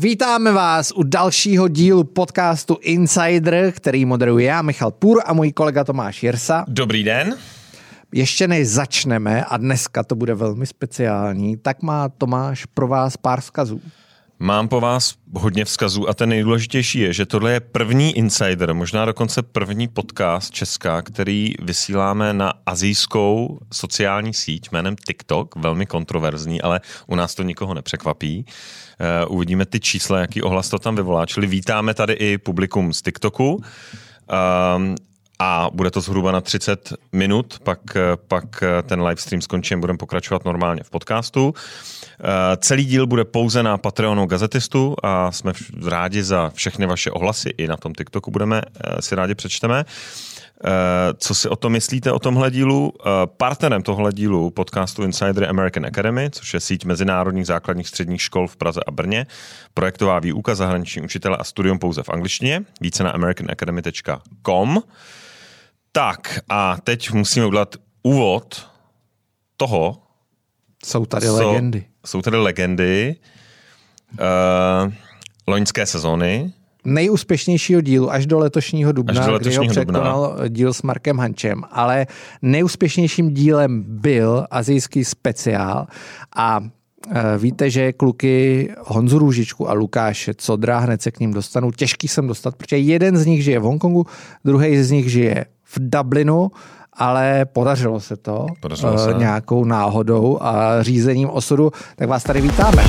Vítáme vás u dalšího dílu podcastu Insider, který moderuje já, Michal Půr a můj kolega Tomáš Jirsa. Dobrý den. Ještě než začneme, a dneska to bude velmi speciální, tak má Tomáš pro vás pár vzkazů. Mám po vás hodně vzkazů a ten nejdůležitější je, že tohle je první insider, možná dokonce první podcast Česká, který vysíláme na azijskou sociální síť jménem TikTok, velmi kontroverzní, ale u nás to nikoho nepřekvapí. Uh, uvidíme ty čísla, jaký ohlas to tam vyvolá. Čili vítáme tady i publikum z TikToku. Um, a bude to zhruba na 30 minut, pak, pak ten livestream skončím, budeme pokračovat normálně v podcastu. Eh, celý díl bude pouze na Patreonu Gazetistu a jsme rádi za všechny vaše ohlasy, i na tom TikToku budeme, eh, si rádi přečteme. Eh, co si o tom myslíte o tomhle dílu? Partnerem tohle dílu podcastu Insider American Academy, což je síť mezinárodních základních středních škol v Praze a Brně, projektová výuka zahraniční učitele a studium pouze v angličtině, více na americanacademy.com. Tak a teď musíme udělat úvod toho, jsou tady co, legendy. Jsou tady legendy uh, loňské sezóny. Nejúspěšnějšího dílu až do letošního dubna, až do letošního kdy ho překonal dubna. díl s Markem Hančem, ale nejúspěšnějším dílem byl azijský speciál a eh, Víte, že kluky Honzu Růžičku a Lukáše Codra, hned se k ním dostanu, těžký jsem dostat, protože jeden z nich žije v Hongkongu, druhý z nich žije v Dublinu ale podařilo se to podařilo uh, se. nějakou náhodou a řízením osudu, tak vás tady vítáme.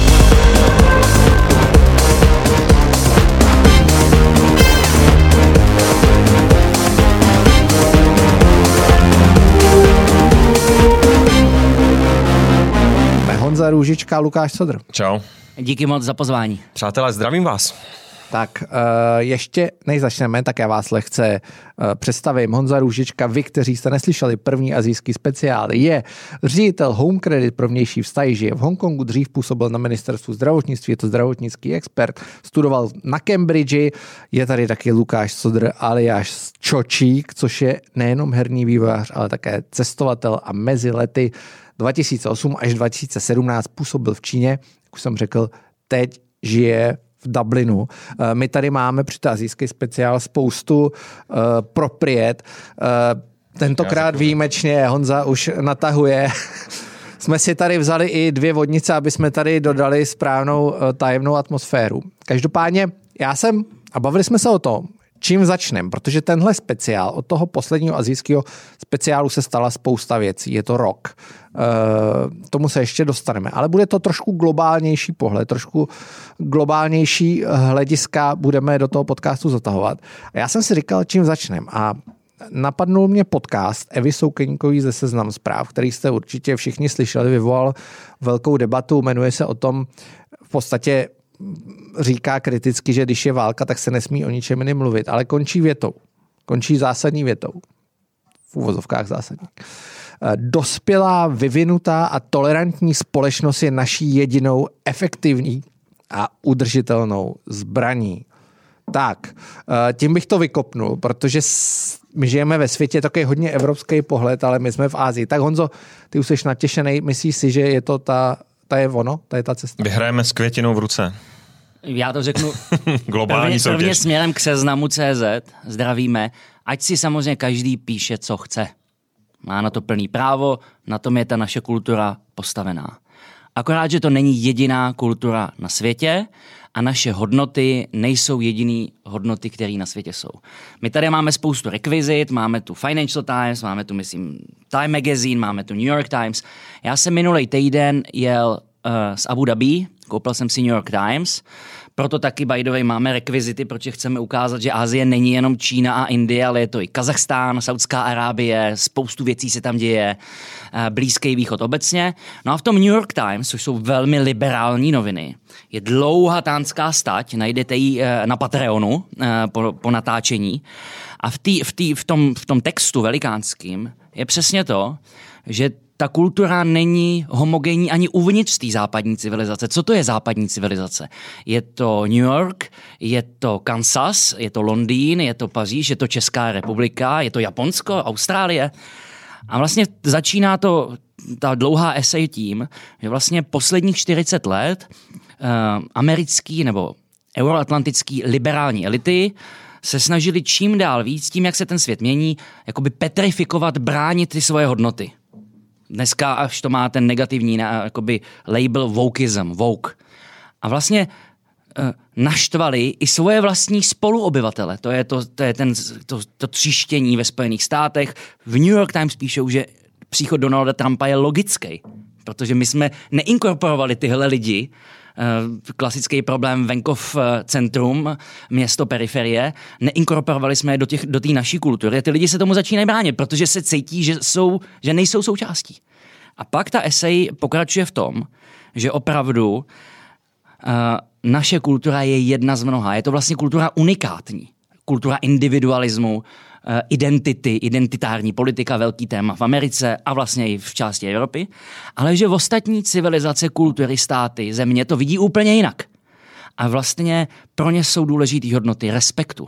Honza Růžička, Lukáš Sodr. Čau. Díky moc za pozvání. Přátelé, zdravím vás. Tak uh, ještě než začneme, tak já vás lehce uh, představím. Honza Růžička, vy, kteří jste neslyšeli první azijský speciál, je ředitel Home Credit pro vnější vztahy, žije v Hongkongu, dřív působil na ministerstvu zdravotnictví, je to zdravotnický expert, studoval na Cambridge, je tady taky Lukáš Sodr alias Čočík, což je nejenom herní vývojář, ale také cestovatel a mezi lety 2008 až 2017 působil v Číně, jak už jsem řekl, teď žije v Dublinu. Eh, my tady máme při azijský speciál spoustu uh, propriet. Uh, tentokrát výjimečně Honza už natahuje. jsme si tady vzali i dvě vodnice, aby jsme tady dodali správnou tajemnou atmosféru. Každopádně já jsem, a bavili jsme se o tom, čím začneme, protože tenhle speciál, od toho posledního azijského speciálu se stala spousta věcí, je to rok. E, tomu se ještě dostaneme, ale bude to trošku globálnější pohled, trošku globálnější hlediska budeme do toho podcastu zatahovat. A já jsem si říkal, čím začneme a napadnul mě podcast Evy Soukeníkový ze Seznam zpráv, který jste určitě všichni slyšeli, vyvolal velkou debatu, jmenuje se o tom v podstatě říká kriticky, že když je válka, tak se nesmí o ničem jiném mluvit, ale končí větou. Končí zásadní větou. V úvozovkách zásadní. Eh, dospělá, vyvinutá a tolerantní společnost je naší jedinou efektivní a udržitelnou zbraní. Tak, eh, tím bych to vykopnul, protože my žijeme ve světě, takový hodně evropský pohled, ale my jsme v Ázii. Tak Honzo, ty už jsi natěšený, myslíš si, že je to ta ta je ono, ta je ta cesta. Vyhrajeme s květinou v ruce. Já to řeknu globální prvně, soutěž. prvně směrem k seznamu CZ. Zdravíme. Ať si samozřejmě každý píše, co chce. Má na to plný právo, na tom je ta naše kultura postavená. Akorát, že to není jediná kultura na světě a naše hodnoty nejsou jediné hodnoty, které na světě jsou. My tady máme spoustu rekvizit, máme tu Financial Times, máme tu, myslím, Time Magazine, máme tu New York Times. Já jsem minulý týden jel uh, z Abu Dhabi, koupil jsem si New York Times, proto taky, by the way, máme rekvizity, protože chceme ukázat, že Asie není jenom Čína a Indie, ale je to i Kazachstán, Saudská Arábie, spoustu věcí se tam děje, eh, Blízký východ obecně. No a v tom New York Times, což jsou velmi liberální noviny, je dlouhá tánská stať, najdete ji eh, na Patreonu eh, po, po natáčení. A v, tý, v, tý, v, tom, v tom textu velikánským je přesně to, že ta kultura není homogenní ani uvnitř té západní civilizace. Co to je západní civilizace? Je to New York, je to Kansas, je to Londýn, je to Paříž, je to Česká republika, je to Japonsko, Austrálie. A vlastně začíná to ta dlouhá esej tím, že vlastně posledních 40 let americký nebo euroatlantický liberální elity se snažili čím dál víc, tím, jak se ten svět mění, jakoby petrifikovat, bránit ty svoje hodnoty. Dneska až to má ten negativní jakoby label wokeism, woke. A vlastně uh, naštvali i svoje vlastní spoluobyvatele. To je, to, to, je ten, to, to tříštění ve Spojených státech. V New York Times píšou, že příchod Donalda Trumpa je logický, protože my jsme neinkorporovali tyhle lidi Eh, klasický problém venkov eh, centrum, město periferie, neinkorporovali jsme je do, těch, do té naší kultury. Ty lidi se tomu začínají bránit, protože se cítí, že, jsou, že nejsou součástí. A pak ta esej pokračuje v tom, že opravdu uh, naše kultura je jedna z mnoha. Je to vlastně kultura unikátní. Kultura individualismu, Eh, identity, identitární politika, velký téma v Americe a vlastně i v části Evropy, ale že v ostatní civilizace, kultury, státy, země to vidí úplně jinak. A vlastně pro ně jsou důležité hodnoty respektu,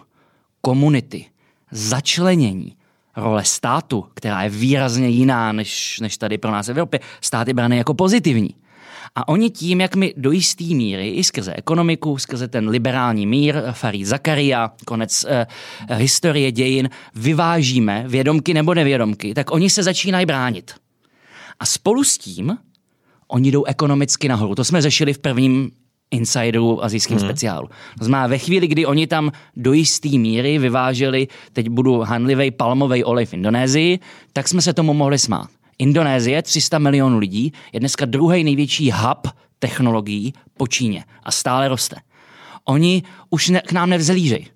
komunity, začlenění, role státu, která je výrazně jiná než, než tady pro nás v Evropě. Stát je brány jako pozitivní. A oni tím, jak my do jisté míry, i skrze ekonomiku, skrze ten liberální mír, Farid Zakaria, konec eh, historie dějin, vyvážíme, vědomky nebo nevědomky, tak oni se začínají bránit. A spolu s tím oni jdou ekonomicky nahoru. To jsme řešili v prvním insideru azijským hmm. speciálu. To znamená, ve chvíli, kdy oni tam do jisté míry vyváželi, teď budu hanlivý palmový olej v Indonésii, tak jsme se tomu mohli smát. Indonésie, 300 milionů lidí, je dneska druhý největší hub technologií po Číně a stále roste. Oni už ne, k nám nevzlížejí.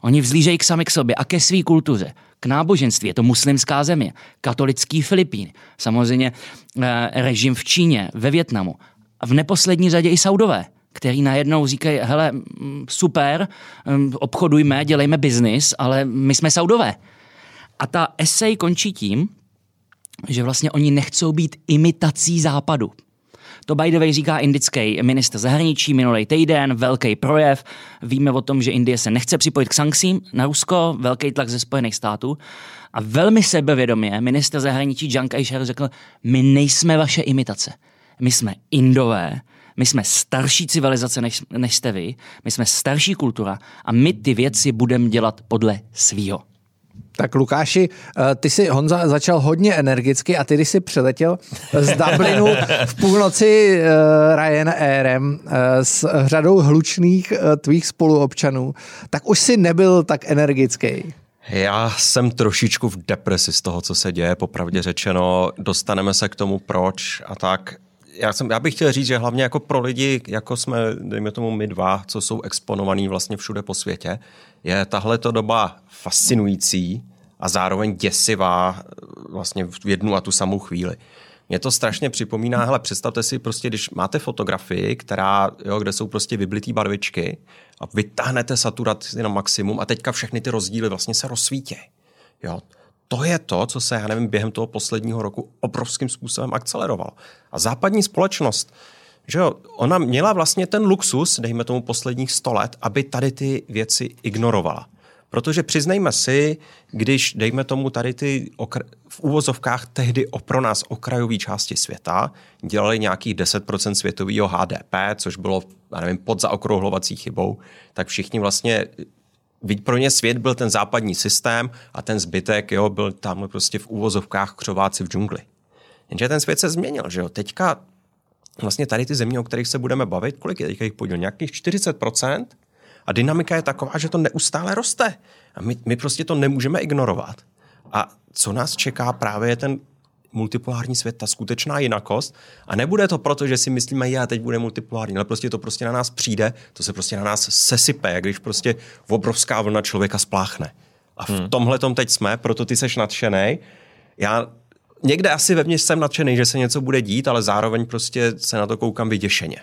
Oni vzlížejí k sami k sobě a ke své kultuře. K náboženství, je to muslimská země, katolický Filipíny, samozřejmě eh, režim v Číně, ve Větnamu a v neposlední řadě i Saudové, který najednou říkají, hele, super, obchodujme, dělejme biznis, ale my jsme Saudové. A ta esej končí tím, že vlastně oni nechcou být imitací západu. To by the way říká indický minister zahraničí minulý týden, velký projev. Víme o tom, že Indie se nechce připojit k sankcím na Rusko, velký tlak ze Spojených států. A velmi sebevědomě minister zahraničí Jan Kajšer řekl, my nejsme vaše imitace. My jsme Indové, my jsme starší civilizace, než, než jste vy, my jsme starší kultura a my ty věci budeme dělat podle svýho. Tak Lukáši, eh, ty si Honza začal hodně energicky a ty, když jsi přeletěl z Dublinu v půlnoci uh, Ryanairem uh, s řadou hlučných tvých spoluobčanů, tak už si nebyl tak energický. Já jsem trošičku v depresi z toho, co se děje, popravdě řečeno. Dostaneme se k tomu, proč a tak. Já, jsem, já bych chtěl říct, že hlavně jako pro lidi, jako jsme, dejme tomu my dva, co jsou exponovaní vlastně všude po světě, je tahle doba fascinující a zároveň děsivá vlastně v jednu a tu samou chvíli. Mě to strašně připomíná, hele, představte si prostě, když máte fotografii, která, jo, kde jsou prostě vyblitý barvičky a vytáhnete saturaci na maximum a teďka všechny ty rozdíly vlastně se rozsvítí. Jo, to je to, co se, já nevím, během toho posledního roku obrovským způsobem akcelerovalo. A západní společnost, že jo, ona měla vlastně ten luxus, dejme tomu posledních sto let, aby tady ty věci ignorovala. Protože přiznejme si, když, dejme tomu, tady ty okr- v úvozovkách tehdy o pro nás okrajové části světa dělali nějakých 10% světového HDP, což bylo, já nevím, pod zaokrouhlovací chybou, tak všichni vlastně pro ně svět byl ten západní systém a ten zbytek jo, byl tam prostě v úvozovkách křováci v džungli. Jenže ten svět se změnil, že jo. Teďka vlastně tady ty země, o kterých se budeme bavit, kolik je teďka jich podíl? Nějakých 40%? A dynamika je taková, že to neustále roste. A my, my prostě to nemůžeme ignorovat. A co nás čeká právě je ten multipolární svět, ta skutečná jinakost. A nebude to proto, že si myslíme, já teď bude multipolární, ale prostě to prostě na nás přijde, to se prostě na nás sesype, jak když prostě obrovská vlna člověka spláchne. A v hmm. tomhle tom teď jsme, proto ty seš nadšený. Já někde asi vevnitř jsem nadšený, že se něco bude dít, ale zároveň prostě se na to koukám vyděšeně.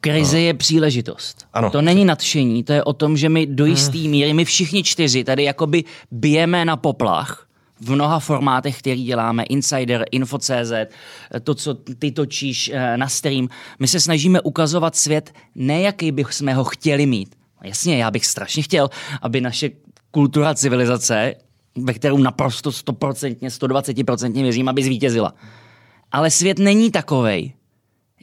Krize no. je příležitost. Ano. To není nadšení, to je o tom, že my do jisté hmm. míry, my všichni čtyři tady jakoby bijeme na poplach v mnoha formátech, který děláme, Insider, Info.cz, to, co ty točíš eh, na stream. My se snažíme ukazovat svět ne, jaký bychom ho chtěli mít. Jasně, já bych strašně chtěl, aby naše kultura civilizace, ve kterou naprosto 100%, 120% věřím, aby zvítězila. Ale svět není takovej,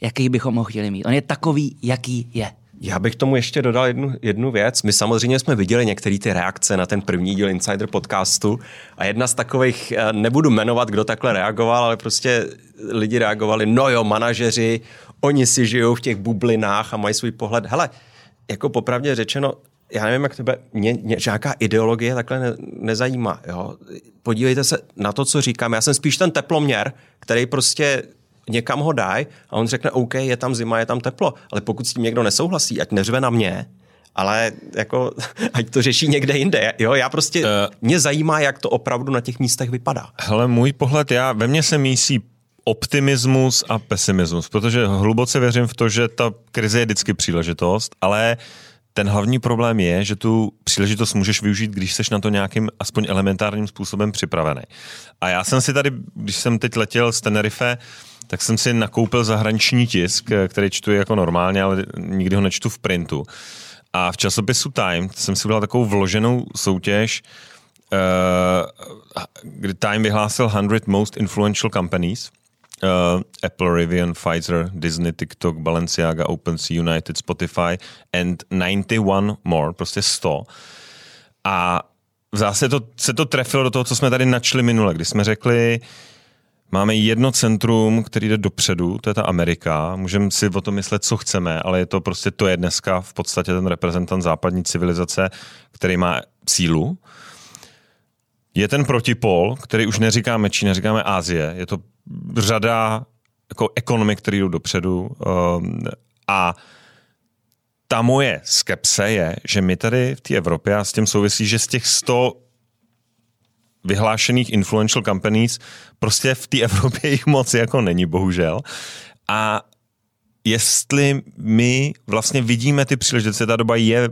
jaký bychom ho chtěli mít. On je takový, jaký je. Já bych tomu ještě dodal jednu, jednu věc. My samozřejmě jsme viděli některé ty reakce na ten první díl Insider podcastu a jedna z takových, eh, nebudu jmenovat, kdo takhle reagoval, ale prostě lidi reagovali, no jo, manažeři, oni si žijou v těch bublinách a mají svůj pohled. Hele, jako popravdě řečeno, já nevím, jak tebe, mě, mě žádná ideologie takhle ne, nezajímá. Jo? Podívejte se na to, co říkám. Já jsem spíš ten teploměr, který prostě někam ho dají a on řekne, OK, je tam zima, je tam teplo, ale pokud s tím někdo nesouhlasí, ať neřve na mě, ale jako, ať to řeší někde jinde. Jo, já prostě, uh, mě zajímá, jak to opravdu na těch místech vypadá. Hele, můj pohled, já, ve mně se mísí optimismus a pesimismus, protože hluboce věřím v to, že ta krize je vždycky příležitost, ale ten hlavní problém je, že tu příležitost můžeš využít, když jsi na to nějakým aspoň elementárním způsobem připravený. A já jsem si tady, když jsem teď letěl z Tenerife, tak jsem si nakoupil zahraniční tisk, který čtu jako normálně, ale nikdy ho nečtu v printu. A v časopisu Time jsem si udělal takovou vloženou soutěž, uh, kdy Time vyhlásil 100 most influential companies. Uh, Apple, Rivian, Pfizer, Disney, TikTok, Balenciaga, OpenSea, United, Spotify and 91 more, prostě 100. A v zásadě to, se to trefilo do toho, co jsme tady načli minule, kdy jsme řekli, Máme jedno centrum, který jde dopředu, to je ta Amerika. Můžeme si o tom myslet, co chceme, ale je to prostě, to je dneska v podstatě ten reprezentant západní civilizace, který má sílu. Je ten protipol, který už neříkáme Čína, říkáme Ázie. Je to řada jako ekonomik, které jdou dopředu. Um, a ta moje skepse je, že my tady v té Evropě, a s tím souvisí, že z těch 100 vyhlášených influential companies, prostě v té Evropě jich moc jako není, bohužel. A jestli my vlastně vidíme ty příležitosti, ta doba je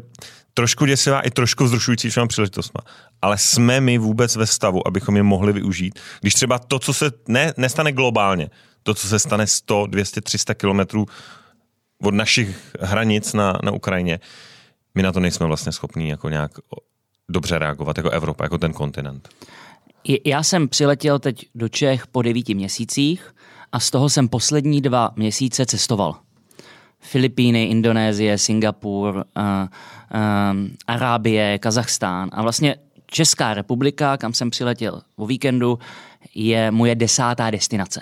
trošku děsivá i trošku vzrušující všema příležitostma. Ale jsme my vůbec ve stavu, abychom je mohli využít, když třeba to, co se ne, nestane globálně, to, co se stane 100, 200, 300 kilometrů od našich hranic na, na Ukrajině, my na to nejsme vlastně schopní jako nějak dobře reagovat jako Evropa, jako ten kontinent. Já jsem přiletěl teď do Čech po devíti měsících a z toho jsem poslední dva měsíce cestoval. Filipíny, Indonésie, Singapur, uh, uh, Arábie, Kazachstán a vlastně Česká republika, kam jsem přiletěl o víkendu, je moje desátá destinace.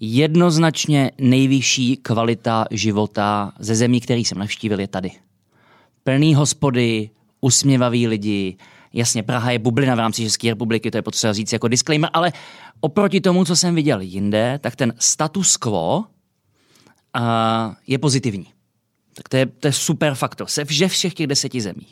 Jednoznačně nejvyšší kvalita života ze zemí, který jsem navštívil, je tady. Plný hospody, usměvaví lidi, Jasně, Praha je bublina v rámci České republiky, to je potřeba říct jako disclaimer, ale oproti tomu, co jsem viděl jinde, tak ten status quo uh, je pozitivní. Tak to je, to je super faktor. Se vže všech těch deseti zemí.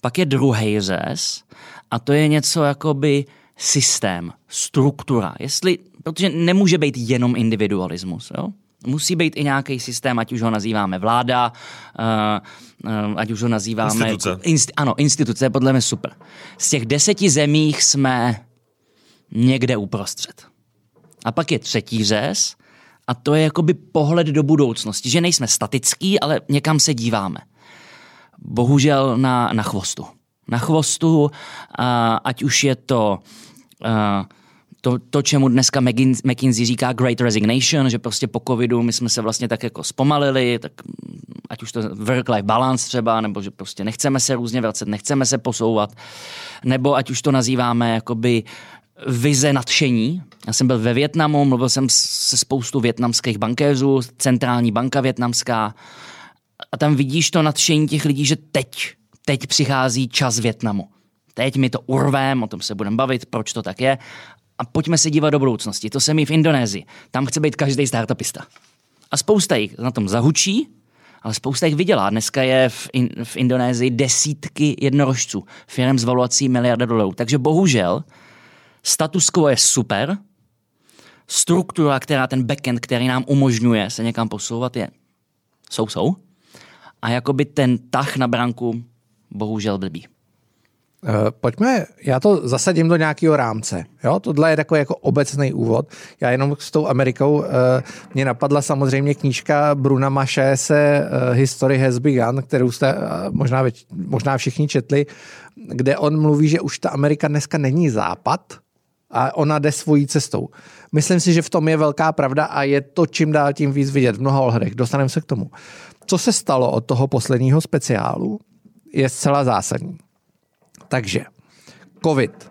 Pak je druhý řez a to je něco jakoby systém, struktura. Jestli, protože nemůže být jenom individualismus. Jo? Musí být i nějaký systém, ať už ho nazýváme vláda, uh, uh, ať už ho nazýváme... Instituce. Inst, ano, instituce, podle mě super. Z těch deseti zemích jsme někde uprostřed. A pak je třetí řez a to je jakoby pohled do budoucnosti, že nejsme statický, ale někam se díváme. Bohužel na, na chvostu. Na chvostu, uh, ať už je to... to, to, čemu dneska McKinsey říká Great Resignation, že prostě po covidu my jsme se vlastně tak jako zpomalili, tak ať už to work-life balance třeba, nebo že prostě nechceme se různě vracet, nechceme se posouvat, nebo ať už to nazýváme jakoby vize nadšení. Já jsem byl ve Větnamu, mluvil jsem se spoustu větnamských bankéřů, centrální banka větnamská, a tam vidíš to nadšení těch lidí, že teď, teď přichází čas Větnamu. Teď mi to urvem, o tom se budeme bavit, proč to tak je a pojďme se dívat do budoucnosti. To se mi v Indonésii. Tam chce být každý startupista. A spousta jich na tom zahučí, ale spousta jich vydělá. Dneska je v, in, v Indonésii desítky jednorožců, firm s valuací miliarda dolarů. Takže bohužel status quo je super, struktura, která ten backend, který nám umožňuje se někam posouvat, je jsou. A jakoby ten tah na branku bohužel blbý. Eh, pojďme, já to zasadím do nějakého rámce. Jo? Tohle je takový jako obecný úvod. Já jenom s tou Amerikou, eh, mě napadla samozřejmě knížka Bruna Maše se eh, History has begun, kterou jste možná, možná všichni četli, kde on mluví, že už ta Amerika dneska není západ, a ona jde svojí cestou. Myslím si, že v tom je velká pravda a je to čím dál tím víc vidět v mnoha ohledech. Dostaneme se k tomu. Co se stalo od toho posledního speciálu, je zcela zásadní. Takže COVID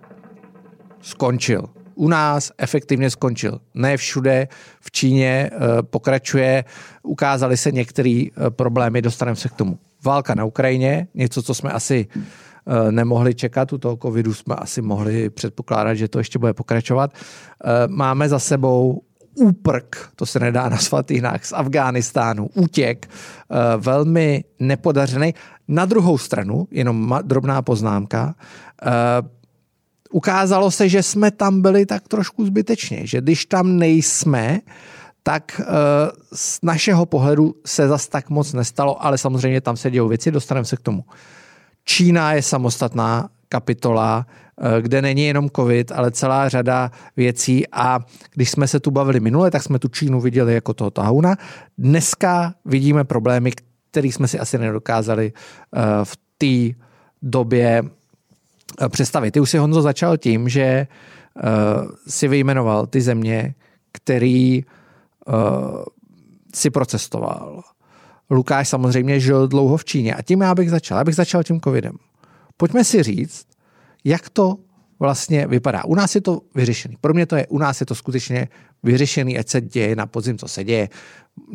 skončil. U nás efektivně skončil. Ne všude, v Číně eh, pokračuje, ukázaly se některé eh, problémy, dostaneme se k tomu. Válka na Ukrajině, něco, co jsme asi eh, nemohli čekat, u toho covidu jsme asi mohli předpokládat, že to ještě bude pokračovat. Máme za sebou úprk, to se nedá nazvat jinak, z Afghánistánu, útěk, velmi nepodařený. Na druhou stranu, jenom drobná poznámka, ukázalo se, že jsme tam byli tak trošku zbytečně, že když tam nejsme, tak uh, z našeho pohledu se zas tak moc nestalo, ale samozřejmě tam se dějou věci, dostaneme se k tomu. Čína je samostatná kapitola, uh, kde není jenom covid, ale celá řada věcí a když jsme se tu bavili minule, tak jsme tu Čínu viděli jako toho tahouna. Dneska vidíme problémy, které jsme si asi nedokázali uh, v té době Eh, představit. Ty už si Honzo začal tím, že si vyjmenoval ty země, který si procestoval. Lukáš samozřejmě žil dlouho v Číně a tím já bych začal. Já bych začal tím covidem. Pojďme si říct, jak to vlastně vypadá. U nás je to vyřešený. Pro mě to je, u nás je to skutečně vyřešený, ať se děje na podzim, co se děje,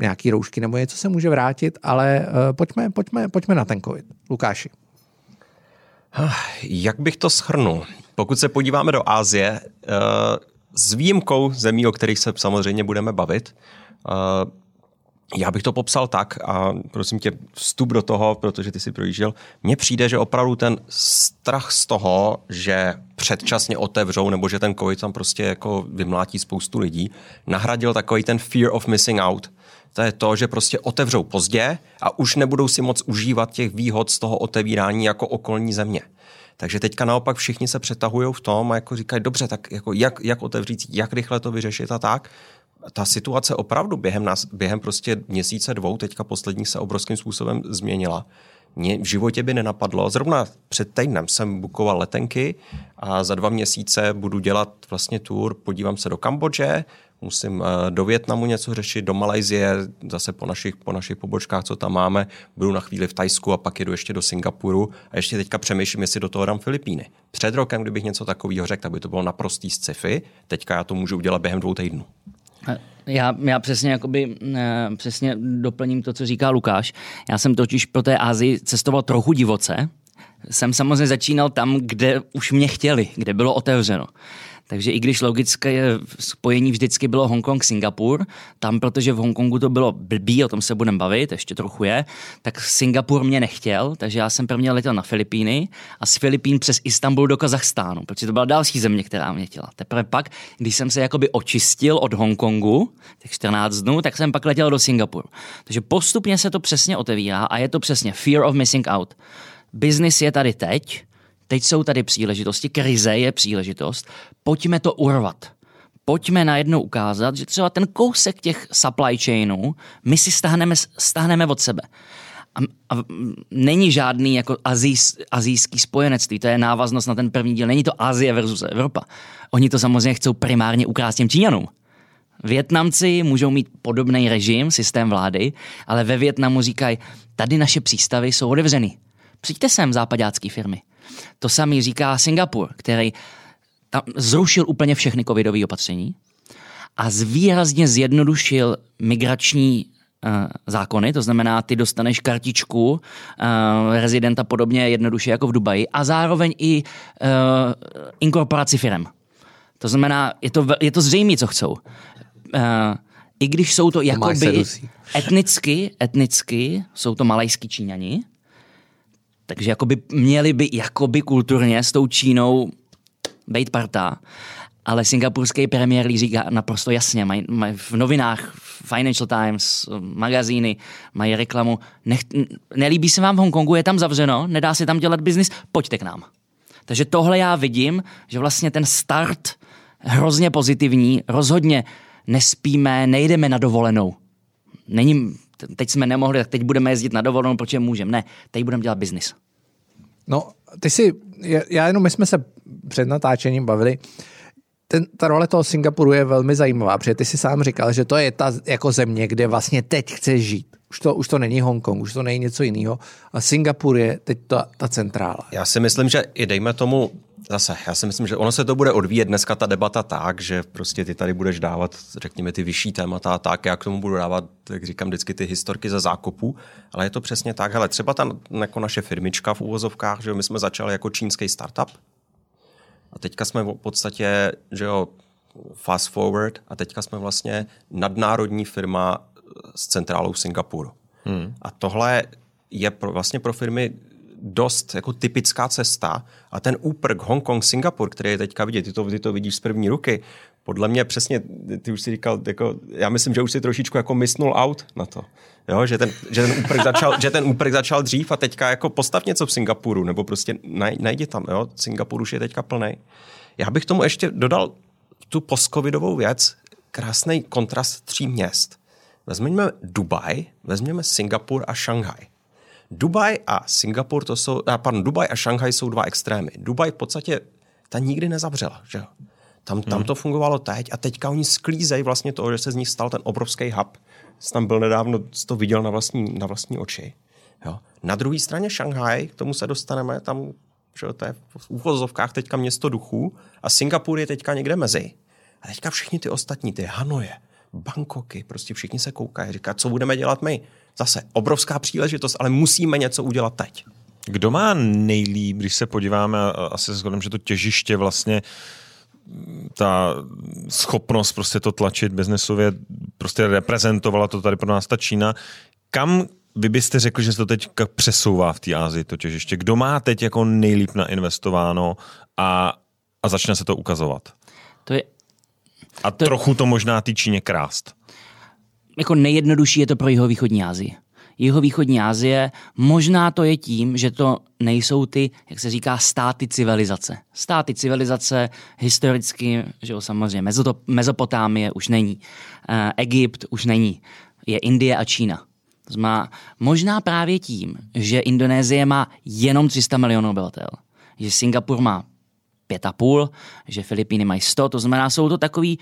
nějaký roušky nebo něco se může vrátit, ale uh, pojďme, pojďme, pojďme na ten covid. Lukáši. Jak bych to schrnul? Pokud se podíváme do Ázie, eh, s výjimkou zemí, o kterých se samozřejmě budeme bavit, eh, já bych to popsal tak a prosím tě vstup do toho, protože ty si projížděl. Mně přijde, že opravdu ten strach z toho, že předčasně otevřou nebo že ten covid tam prostě jako vymlátí spoustu lidí, nahradil takový ten fear of missing out, to je to, že prostě otevřou pozdě a už nebudou si moc užívat těch výhod z toho otevírání jako okolní země. Takže teďka naopak všichni se přetahují v tom a jako říkají, dobře, tak jako jak, jak otevřít, jak rychle to vyřešit a tak. Ta situace opravdu během, nás, během prostě měsíce dvou, teďka poslední se obrovským způsobem změnila. Mě v životě by nenapadlo. Zrovna před týdnem jsem bukoval letenky a za dva měsíce budu dělat vlastně tour, podívám se do Kambodže, musím eh, do Větnamu něco řešit, do Malajzie, zase po našich, po našich pobočkách, co tam máme, budu na chvíli v Tajsku a pak jedu ještě do Singapuru a ještě teďka přemýšlím, jestli do toho dám Filipíny. Před rokem, kdybych něco takového řekl, tak by to bylo naprostý sci-fi, teďka já to můžu udělat během dvou týdnů. Já, já přesně, jakoby, eh, přesně doplním to, co říká Lukáš. Já jsem totiž po té Ázii cestoval trochu divoce. Jsem samozřejmě začínal tam, kde už mě chtěli, kde bylo otevřeno. Takže i když logické spojení vždycky bylo Hongkong-Singapur, tam, protože v Hongkongu to bylo blbý, o tom se budeme bavit, ještě trochu je, tak Singapur mě nechtěl, takže já jsem prvně letěl na Filipíny a z Filipín přes Istanbul do Kazachstánu, protože to byla další země, která mě chtěla. Teprve pak, když jsem se jakoby očistil od Hongkongu, tak 14 dnů, tak jsem pak letěl do Singapuru. Takže postupně se to přesně otevírá a je to přesně fear of missing out. Business je tady teď, Teď jsou tady příležitosti, krize je příležitost, pojďme to urvat. Pojďme najednou ukázat, že třeba ten kousek těch supply chainů my si stáhneme, stáhneme od sebe. A, a není žádný jako azijs, azijský spojenectví, to je návaznost na ten první díl. Není to Azie versus Evropa. Oni to samozřejmě chcou primárně ukrást těm Číňanům. Větnamci můžou mít podobný režim, systém vlády, ale ve Větnamu říkají, tady naše přístavy jsou otevřeny. Přijďte sem, západácké firmy. To samý říká Singapur, který tam zrušil úplně všechny covidové opatření a zvýrazně zjednodušil migrační uh, zákony, to znamená, ty dostaneš kartičku uh, rezidenta podobně jednoduše jako v Dubaji a zároveň i uh, inkorporaci firem. To znamená, je to, je to zřejmé, co chcou. Uh, I když jsou to jakoby etnicky, etnicky, jsou to malajský Číňani, takže jakoby měli by jakoby kulturně s tou Čínou být parta, ale singapurský premiér Lee říká naprosto jasně, mají, maj v novinách, Financial Times, magazíny, mají reklamu, nech, nelíbí se vám v Hongkongu, je tam zavřeno, nedá se tam dělat biznis, pojďte k nám. Takže tohle já vidím, že vlastně ten start hrozně pozitivní, rozhodně nespíme, nejdeme na dovolenou. Není, teď jsme nemohli, tak teď budeme jezdit na dovolenou, protože můžeme. Ne, teď budeme dělat biznis. No, ty si, já jenom my jsme se před natáčením bavili, ten, ta role toho Singapuru je velmi zajímavá, protože ty si sám říkal, že to je ta jako země, kde vlastně teď chceš žít. Už to, už to není Hongkong, už to není něco jiného. A Singapur je teď ta, ta centrála. Já si myslím, že i dejme tomu Zase, já si myslím, že ono se to bude odvíjet dneska ta debata tak, že prostě ty tady budeš dávat, řekněme, ty vyšší témata a tak, já k tomu budu dávat, jak říkám, vždycky ty historky ze zákupu, ale je to přesně tak, hele, třeba ta jako naše firmička v úvozovkách, že my jsme začali jako čínský startup a teďka jsme v podstatě, že jo, fast forward a teďka jsme vlastně nadnárodní firma s centrálou v Singapuru. Hmm. A tohle je pro, vlastně pro firmy dost jako typická cesta a ten úprk Hongkong, Singapur, který je teďka vidět, ty to, ty to vidíš z první ruky, podle mě přesně, ty už si říkal, jako, já myslím, že už si trošičku jako misnul out na to. Jo, že ten, že ten, úprk začal, že ten úprk začal dřív a teďka jako postav něco v Singapuru, nebo prostě naj, najdi tam, jo, Singapur už je teďka plný. Já bych tomu ještě dodal tu postcovidovou věc, krásný kontrast tří měst. Vezměme Dubaj, vezměme Singapur a Šanghaj. Dubaj a Singapur, to jsou, pardon, Dubaj a Šanghaj jsou dva extrémy. Dubaj v podstatě ta nikdy nezavřela, že Tam, tam hmm. to fungovalo teď a teďka oni sklízejí vlastně to, že se z nich stal ten obrovský hub. Jsi tam byl nedávno, jsi to viděl na vlastní, na vlastní oči. Jo. Na druhé straně Šanghaj, k tomu se dostaneme, tam že to je v úvozovkách teďka město duchů a Singapur je teďka někde mezi. A teďka všichni ty ostatní, ty Hanoje, Bangkoky, prostě všichni se koukají, říká, co budeme dělat my. Zase obrovská příležitost, ale musíme něco udělat teď. Kdo má nejlíp, když se podíváme, asi se shodneme, že to těžiště vlastně ta schopnost prostě to tlačit biznesově, prostě reprezentovala to tady pro nás ta Čína. Kam vy byste řekl, že se to teď přesouvá v té Ázii to těžiště? Kdo má teď jako nejlíp nainvestováno a, a začne se to ukazovat? To je, a to, trochu to možná té Číně krást jako nejjednodušší je to pro jihovýchodní Asii. Jihovýchodní Asie, možná to je tím, že to nejsou ty, jak se říká, státy civilizace. Státy civilizace historicky, že jo, samozřejmě, Mezopotámie už není, e, Egypt už není, je Indie a Čína. Má, možná právě tím, že Indonésie má jenom 300 milionů obyvatel, že Singapur má 5,5, že Filipíny mají 100, to znamená, jsou to takový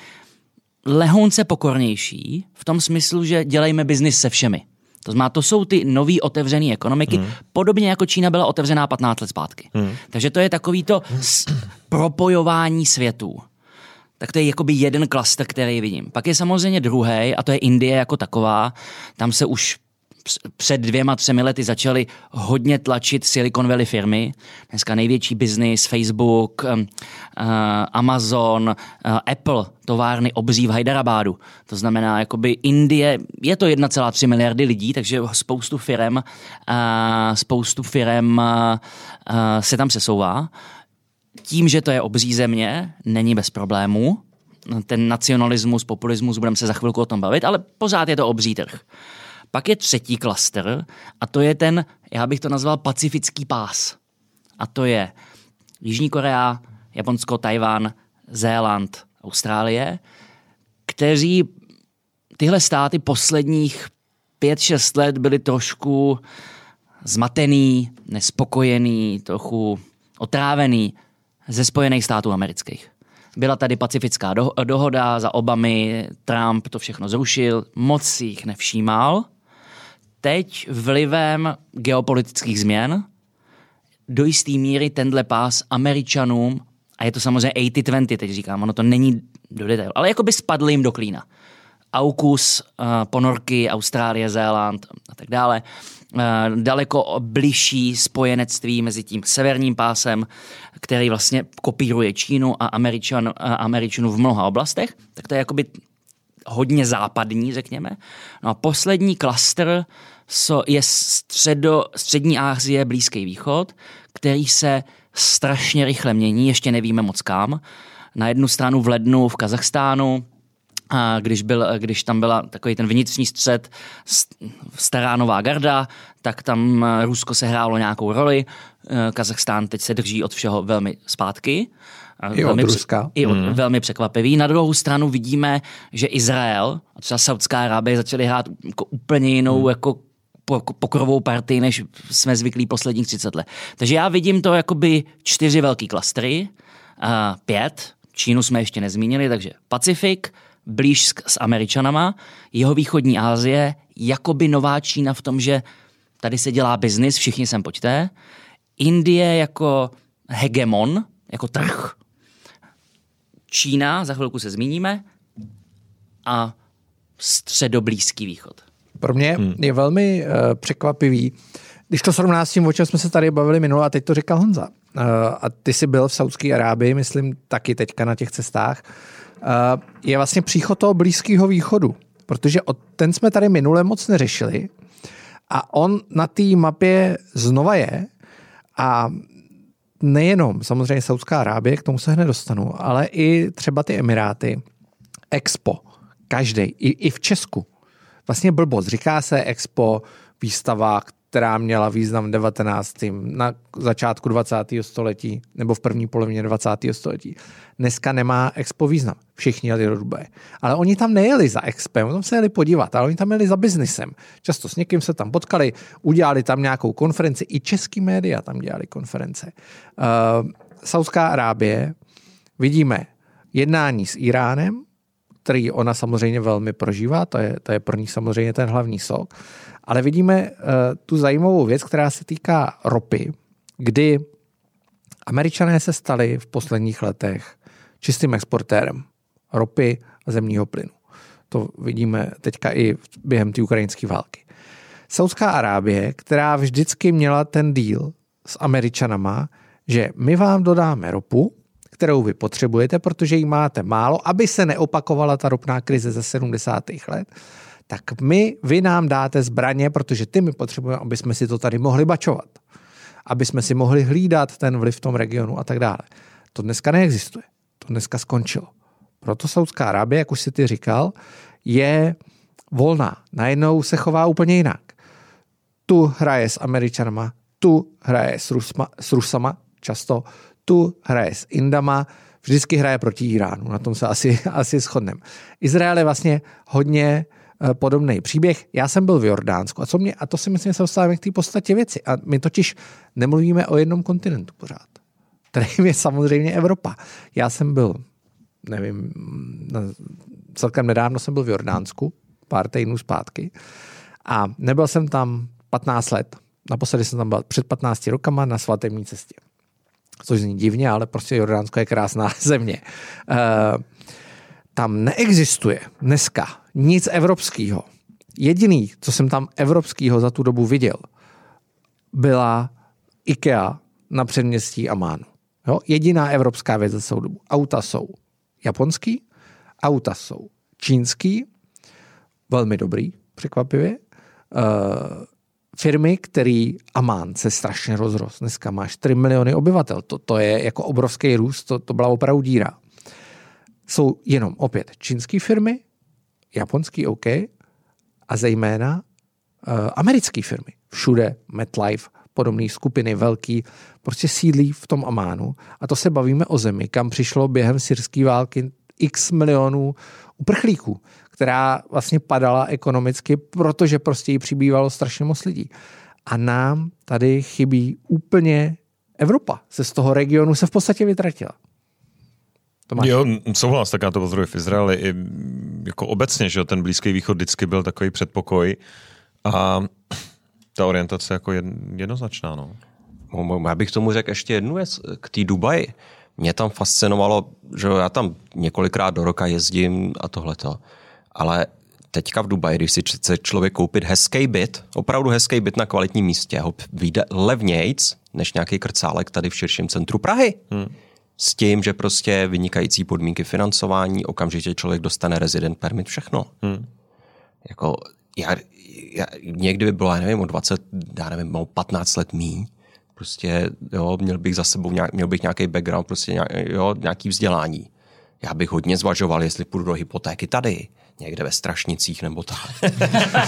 lehonce pokornější v tom smyslu, že dělejme biznis se všemi. To znamená, to jsou ty nový otevřené ekonomiky, hmm. podobně jako Čína byla otevřená 15 let zpátky. Hmm. Takže to je takový to propojování světů. Tak to je jakoby jeden klaster, který vidím. Pak je samozřejmě druhý, a to je Indie jako taková. Tam se už před dvěma, třemi lety začaly hodně tlačit Silicon Valley firmy. Dneska největší biznis, Facebook, um, uh, Amazon, uh, Apple, továrny obří v Hyderabadu. To znamená, jakoby Indie, je to 1,3 miliardy lidí, takže spoustu firem, uh, spoustu firem se tam sesouvá. Tím, že to je obří země, není bez problémů. Ten nacionalismus, populismus, budeme se za chvilku o tom bavit, ale pořád je to obří trh. Pak je třetí klaster a to je ten, já bych to nazval pacifický pás. A to je Jižní Korea, Japonsko, Tajván, Zéland, Austrálie, kteří tyhle státy posledních pět, šest let byli trošku zmatený, nespokojený, trochu otrávený ze Spojených států amerických. Byla tady pacifická dohoda za Obamy, Trump to všechno zrušil, moc si jich nevšímal – teď vlivem geopolitických změn do jisté míry tenhle pás Američanům, a je to samozřejmě 80-20, teď říkám, ono to není do detailu, ale jako by spadl jim do klína. AUKUS, uh, ponorky, Austrálie, Zéland a tak dále. Uh, daleko bližší spojenectví mezi tím severním pásem, který vlastně kopíruje Čínu a Američan, uh, Američanů v mnoha oblastech, tak to je jakoby hodně západní, řekněme. No a poslední klaster je středo, střední Asie, Blízký východ, který se strašně rychle mění, ještě nevíme moc kam. Na jednu stranu v lednu v Kazachstánu, a když, byl, když tam byla takový ten vnitřní střed, stará nová garda, tak tam Rusko se hrálo nějakou roli. Kazachstán teď se drží od všeho velmi zpátky. I velmi, od Ruska. I od, mm. velmi překvapivý. Na druhou stranu vidíme, že Izrael a třeba Saudská Arábie začaly hrát jako úplně jinou mm. jako pokrovou partii, než jsme zvyklí posledních 30 let. Takže já vidím to jakoby čtyři velký klastry, uh, pět, Čínu jsme ještě nezmínili, takže Pacifik, blíž s Američanama, jeho východní Asie, jakoby nová Čína v tom, že tady se dělá biznis, všichni sem pojďte. Indie jako hegemon, jako trh. Čína, za chvilku se zmíníme. A středoblízký východ. Pro mě hmm. je velmi uh, překvapivý, když to srovná s tím, o čem jsme se tady bavili minule, a teď to říkal Honza, uh, a ty jsi byl v Saudské Arábii, myslím, taky teďka na těch cestách, uh, je vlastně příchod toho Blízkého východu, protože od, ten jsme tady minule moc neřešili a on na té mapě znova je a nejenom samozřejmě Saudská Arábie, k tomu se hned dostanu, ale i třeba ty Emiráty, Expo, každý, i, i v Česku. Vlastně blbost, říká se Expo, výstava, která měla význam v 19. na začátku 20. století nebo v první polovině 20. století. Dneska nemá Expo význam. Všichni jeli do Dubaje. Ale oni tam nejeli za Expo, tam se jeli podívat, ale oni tam jeli za biznisem. Často s někým se tam potkali, udělali tam nějakou konferenci, i český média tam dělali konference. Uh, Saudská Arábie, vidíme jednání s Iránem, který ona samozřejmě velmi prožívá, to je, to je pro ní samozřejmě ten hlavní sok. Ale vidíme uh, tu zajímavou věc, která se týká ropy, kdy američané se stali v posledních letech čistým exportérem ropy a zemního plynu. To vidíme teďka i během té ukrajinské války. Saudská Arábie, která vždycky měla ten díl s Američanama, že my vám dodáme ropu, kterou vy potřebujete, protože ji máte málo, aby se neopakovala ta ropná krize ze 70. let, tak my, vy nám dáte zbraně, protože ty my potřebujeme, aby jsme si to tady mohli bačovat. Aby jsme si mohli hlídat ten vliv v tom regionu a tak dále. To dneska neexistuje. To dneska skončilo. Proto Saudská Arábie, jak už si ty říkal, je volná. Najednou se chová úplně jinak. Tu hraje s Američanama, tu hraje s, Rusma, s Rusama často, tu hraje s Indama, vždycky hraje proti Iránu. Na tom se asi, asi shodneme. Izrael je vlastně hodně Eh, podobný příběh. Já jsem byl v Jordánsku a, co mě, a to si myslím, že se dostáváme k té podstatě věci. A my totiž nemluvíme o jednom kontinentu pořád. Kterým je samozřejmě Evropa. Já jsem byl, nevím, celkem nedávno jsem byl v Jordánsku, pár týdnů zpátky a nebyl jsem tam 15 let. Naposledy jsem tam byl před 15 rokama na svatební cestě. Což zní divně, ale prostě Jordánsko je krásná země. Uh, tam neexistuje dneska nic evropského. Jediný, co jsem tam evropského za tu dobu viděl, byla IKEA na předměstí Amánu. Jo? Jediná evropská věc za celou dobu. Auta jsou japonský, auta jsou čínský, velmi dobrý, překvapivě. Uh, firmy, který Amán se strašně rozrost. Dneska má 4 miliony obyvatel. To, to je jako obrovský růst, to, to byla opravdu díra jsou jenom opět čínské firmy, japonský OK a zejména uh, americké firmy. Všude MetLife, podobné skupiny velký, prostě sídlí v tom Amánu. A to se bavíme o zemi, kam přišlo během syrské války x milionů uprchlíků, která vlastně padala ekonomicky, protože prostě jí přibývalo strašně moc lidí. A nám tady chybí úplně Evropa. Se z toho regionu se v podstatě vytratila. Tomáš. Jo, souhlas, tak já to pozoruji v Izraeli i jako obecně, že ten Blízký východ vždycky byl takový předpokoj a ta orientace jako jednoznačná, no. Já bych tomu řekl ještě jednu věc k té Dubaji. Mě tam fascinovalo, že já tam několikrát do roka jezdím a tohleto, ale teďka v Dubaji, když si chce člověk koupit hezký byt, opravdu hezký byt na kvalitním místě, ho vyjde levnějc než nějaký krcálek tady v širším centru Prahy. Hmm s tím, že prostě vynikající podmínky financování, okamžitě člověk dostane resident permit, všechno. Hmm. Jako, já, já, někdy by bylo, já nevím, o 20, já nevím, o 15 let míň, prostě, jo, měl bych za sebou, nějak, měl bych nějaký background, prostě nějak, jo, nějaký vzdělání. Já bych hodně zvažoval, jestli půjdu do hypotéky tady, někde ve Strašnicích nebo tak.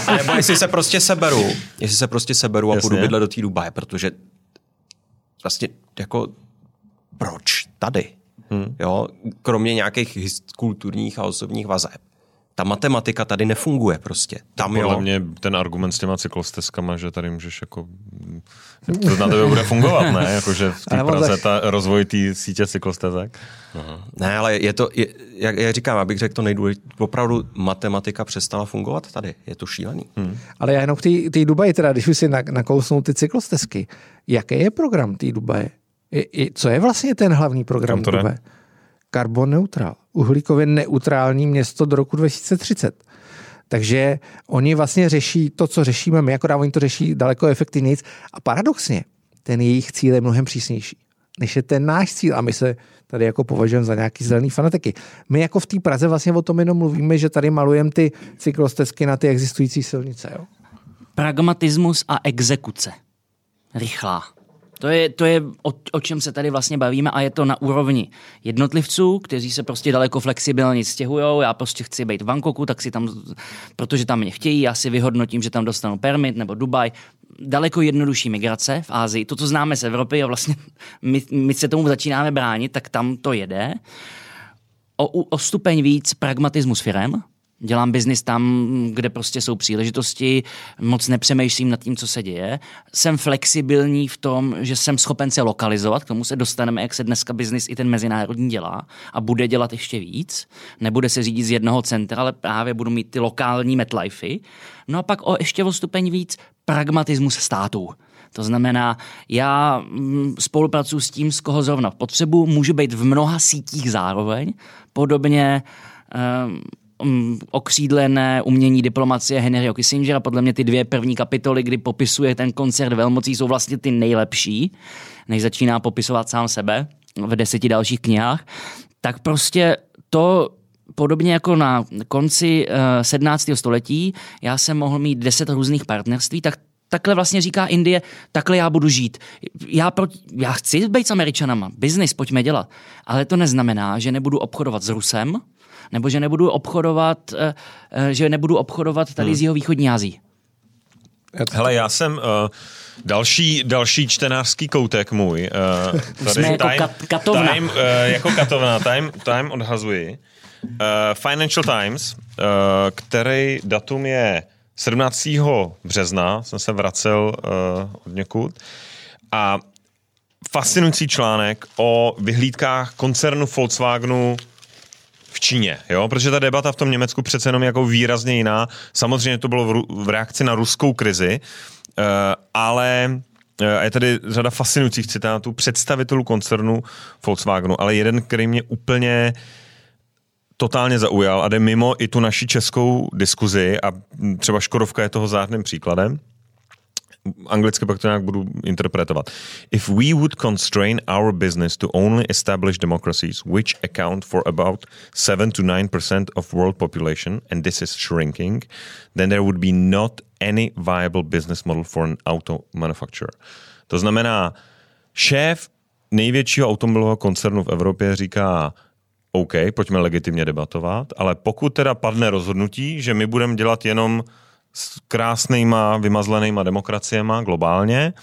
nebo jestli se prostě seberu, jestli se prostě seberu a Jasně. půjdu bydlet do té Dubaje, protože vlastně jako proč tady? Hmm. Jo, kromě nějakých kulturních a osobních vazeb, Ta matematika tady nefunguje prostě. Tam Podle jo. mě ten argument s těma cyklostezkama, že tady můžeš jako... To na tebe bude fungovat, ne? Jakože v té Praze tak- ta rozvoj té sítě cyklostezek. Ne, ale je to, je, jak já říkám, abych řekl to nejdůležitější, opravdu matematika přestala fungovat tady. Je to šílený. Hmm. Ale já jenom k té- Dubaji, teda, když už si nak- nakousnou ty cyklostezky, jaký je program té Dubaje? Je, je, co je vlastně ten hlavní program? Dubaje? Carbon neutral. Uhlíkově neutrální město do roku 2030. Takže oni vlastně řeší to, co řešíme my, akorát oni to řeší daleko efektivněji. A paradoxně, ten jejich cíl je mnohem přísnější, než je ten náš cíl. A my se tady jako považujeme za nějaký zelený fanatiky. My jako v té Praze vlastně o tom jenom mluvíme, že tady malujeme ty cyklostezky na ty existující silnice. Jo? Pragmatismus a exekuce. Rychlá. To je, to je o, o čem se tady vlastně bavíme a je to na úrovni jednotlivců, kteří se prostě daleko flexibilně stěhují. Já prostě chci být v Bangkoku, tak si tam, protože tam mě chtějí, já si vyhodnotím, že tam dostanu permit nebo Dubaj. Daleko jednodušší migrace v Ázii. To, co známe z Evropy a vlastně my, my se tomu začínáme bránit, tak tam to jede. O, o stupeň víc pragmatismus firem, Dělám biznis tam, kde prostě jsou příležitosti, moc nepřemýšlím nad tím, co se děje. Jsem flexibilní v tom, že jsem schopen se lokalizovat, k tomu se dostaneme, jak se dneska biznis i ten mezinárodní dělá a bude dělat ještě víc. Nebude se řídit z jednoho centra, ale právě budu mít ty lokální metlifey. No a pak o ještě o stupeň víc pragmatismus států. To znamená, já mm, spolupracuji s tím, z koho zrovna potřebuji, můžu být v mnoha sítích zároveň, podobně um, um, okřídlené umění diplomacie Henryho Kissingera. Podle mě ty dvě první kapitoly, kdy popisuje ten koncert velmocí, jsou vlastně ty nejlepší, než začíná popisovat sám sebe v deseti dalších knihách. Tak prostě to podobně jako na konci uh, 17. století, já jsem mohl mít deset různých partnerství, tak takhle vlastně říká Indie, takhle já budu žít. Já, pro, já chci být s Američanama, biznis pojďme dělat, ale to neznamená, že nebudu obchodovat s Rusem, nebo že nebudu obchodovat, eh, eh, že nebudu obchodovat tady hmm. z jeho východní Azii. Hele, já jsem uh, další, další čtenářský koutek můj. Uh, Jsme jako kat- katovna. Time, uh, jako katovna. Time, time odhazuji. Uh, Financial Times, uh, který datum je 17. března, jsem se vracel uh, od někud. A fascinující článek o vyhlídkách koncernu Volkswagenu v Číně, jo? protože ta debata v tom Německu přece jenom jako výrazně jiná. Samozřejmě to bylo v, ru- v reakci na ruskou krizi, uh, ale uh, je tady řada fascinujících citátů představitelů koncernu Volkswagenu, ale jeden, který mě úplně totálně zaujal a jde mimo i tu naši českou diskuzi a třeba Škodovka je toho zářným příkladem anglicky pak to nějak budu interpretovat. If we would constrain our business to only established democracies, which account for about 7 to 9% of world population, and this is shrinking, then there would be not any viable business model for an auto manufacturer. To znamená, šéf největšího automobilového koncernu v Evropě říká, OK, pojďme legitimně debatovat, ale pokud teda padne rozhodnutí, že my budeme dělat jenom s krásnýma, vymazlenýma demokraciema globálně,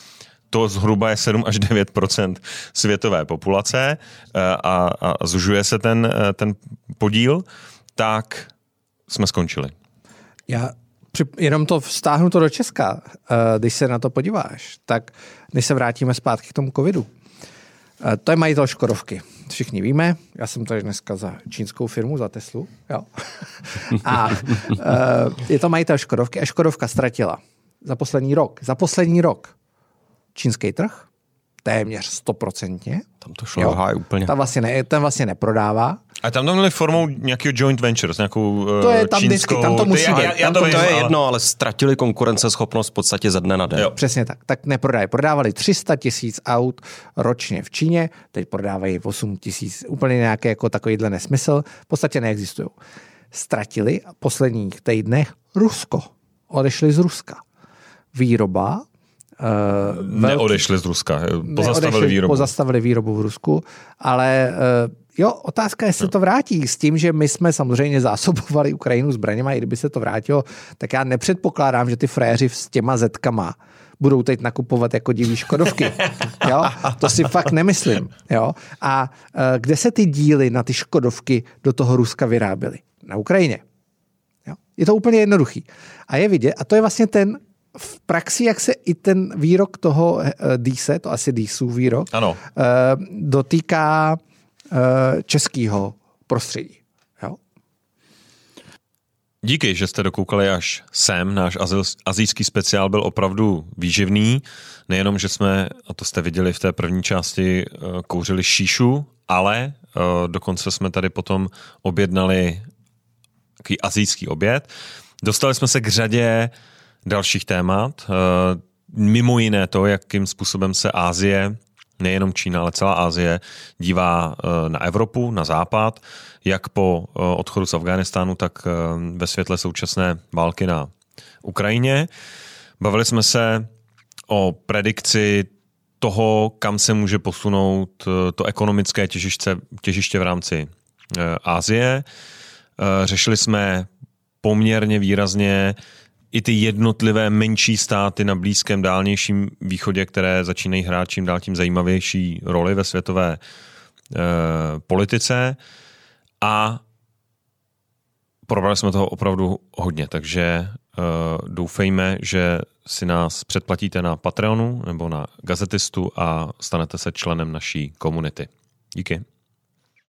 to zhruba je 7 až 9% světové populace eh, a, a zužuje se ten, eh, ten podíl, tak jsme skončili. Já jenom to vztáhnu to do Česka, eh, když se na to podíváš, tak než se vrátíme zpátky k tomu covidu. Eh, To je majitel Škodovky. Všichni víme, já jsem tady dneska za čínskou firmu, za Teslu. Jo. A eh, je to majitel Škodovky a Škodovka ztratila za poslední rok, za poslední rok čínský trh, téměř stoprocentně. Tam to šlo háj úplně. Ten vlastně, ne, ten vlastně neprodává. A tam to měli formou nějakého joint venture s nějakou To je eh, tam vždycky, čínskou... tam to musí být. já, já to, to, to je ale- jedno, ale ztratili konkurenceschopnost v podstatě ze dne na den. Jo. Přesně tak. Tak neprodají. Prodávali 300 tisíc aut ročně v Číně, teď prodávají 8 tisíc. Úplně nějaký jako takovýhle nesmysl. V podstatě neexistují. Ztratili v posledních týdnech Rusko. Odešli z Ruska. Výroba Uh, Neodešli z Ruska, eh, pozastavili výrobu. Pozastavili výrobu v Rusku, ale uh, jo, otázka je, jestli to vrátí s tím, že my jsme samozřejmě zásobovali Ukrajinu zbraněma, i kdyby se to vrátilo, tak já nepředpokládám, že ty fréři s těma zetkama budou teď nakupovat jako diví Škodovky. Jo? To si fakt nemyslím. Jo? A uh, kde se ty díly na ty Škodovky do toho Ruska vyráběly? Na Ukrajině. Jo? Je to úplně jednoduchý. A je vidět, a to je vlastně ten v praxi, jak se i ten výrok toho uh, Dise, to asi Dísův výrok, Ano. dotýká českého prostředí. Jo? Díky, že jste dokoukali až sem. Náš azijský speciál byl opravdu výživný. Nejenom, že jsme, a to jste viděli v té první části, eh, kouřili šíšu, ale eh, dokonce jsme tady potom objednali takový azijský oběd. Dostali jsme se k řadě dalších témat. eh, Mimo jiné to, jakým způsobem se Ázie, nejenom Čína, ale celá Ázie, dívá eh, na Evropu, na západ, jak po eh, odchodu z Afghánistánu, tak eh, ve světle současné války na Ukrajině. Bavili jsme se o predikci toho, kam se může posunout to ekonomické těžiště, těžiště v rámci. Eh, Řešili jsme poměrně výrazně i ty jednotlivé menší státy na blízkém dálnějším východě, které začínají hrát čím dál tím zajímavější roli ve světové eh, politice. A probrali jsme toho opravdu hodně, takže uh, doufejme, že si nás předplatíte na Patreonu nebo na Gazetistu a stanete se členem naší komunity. Díky.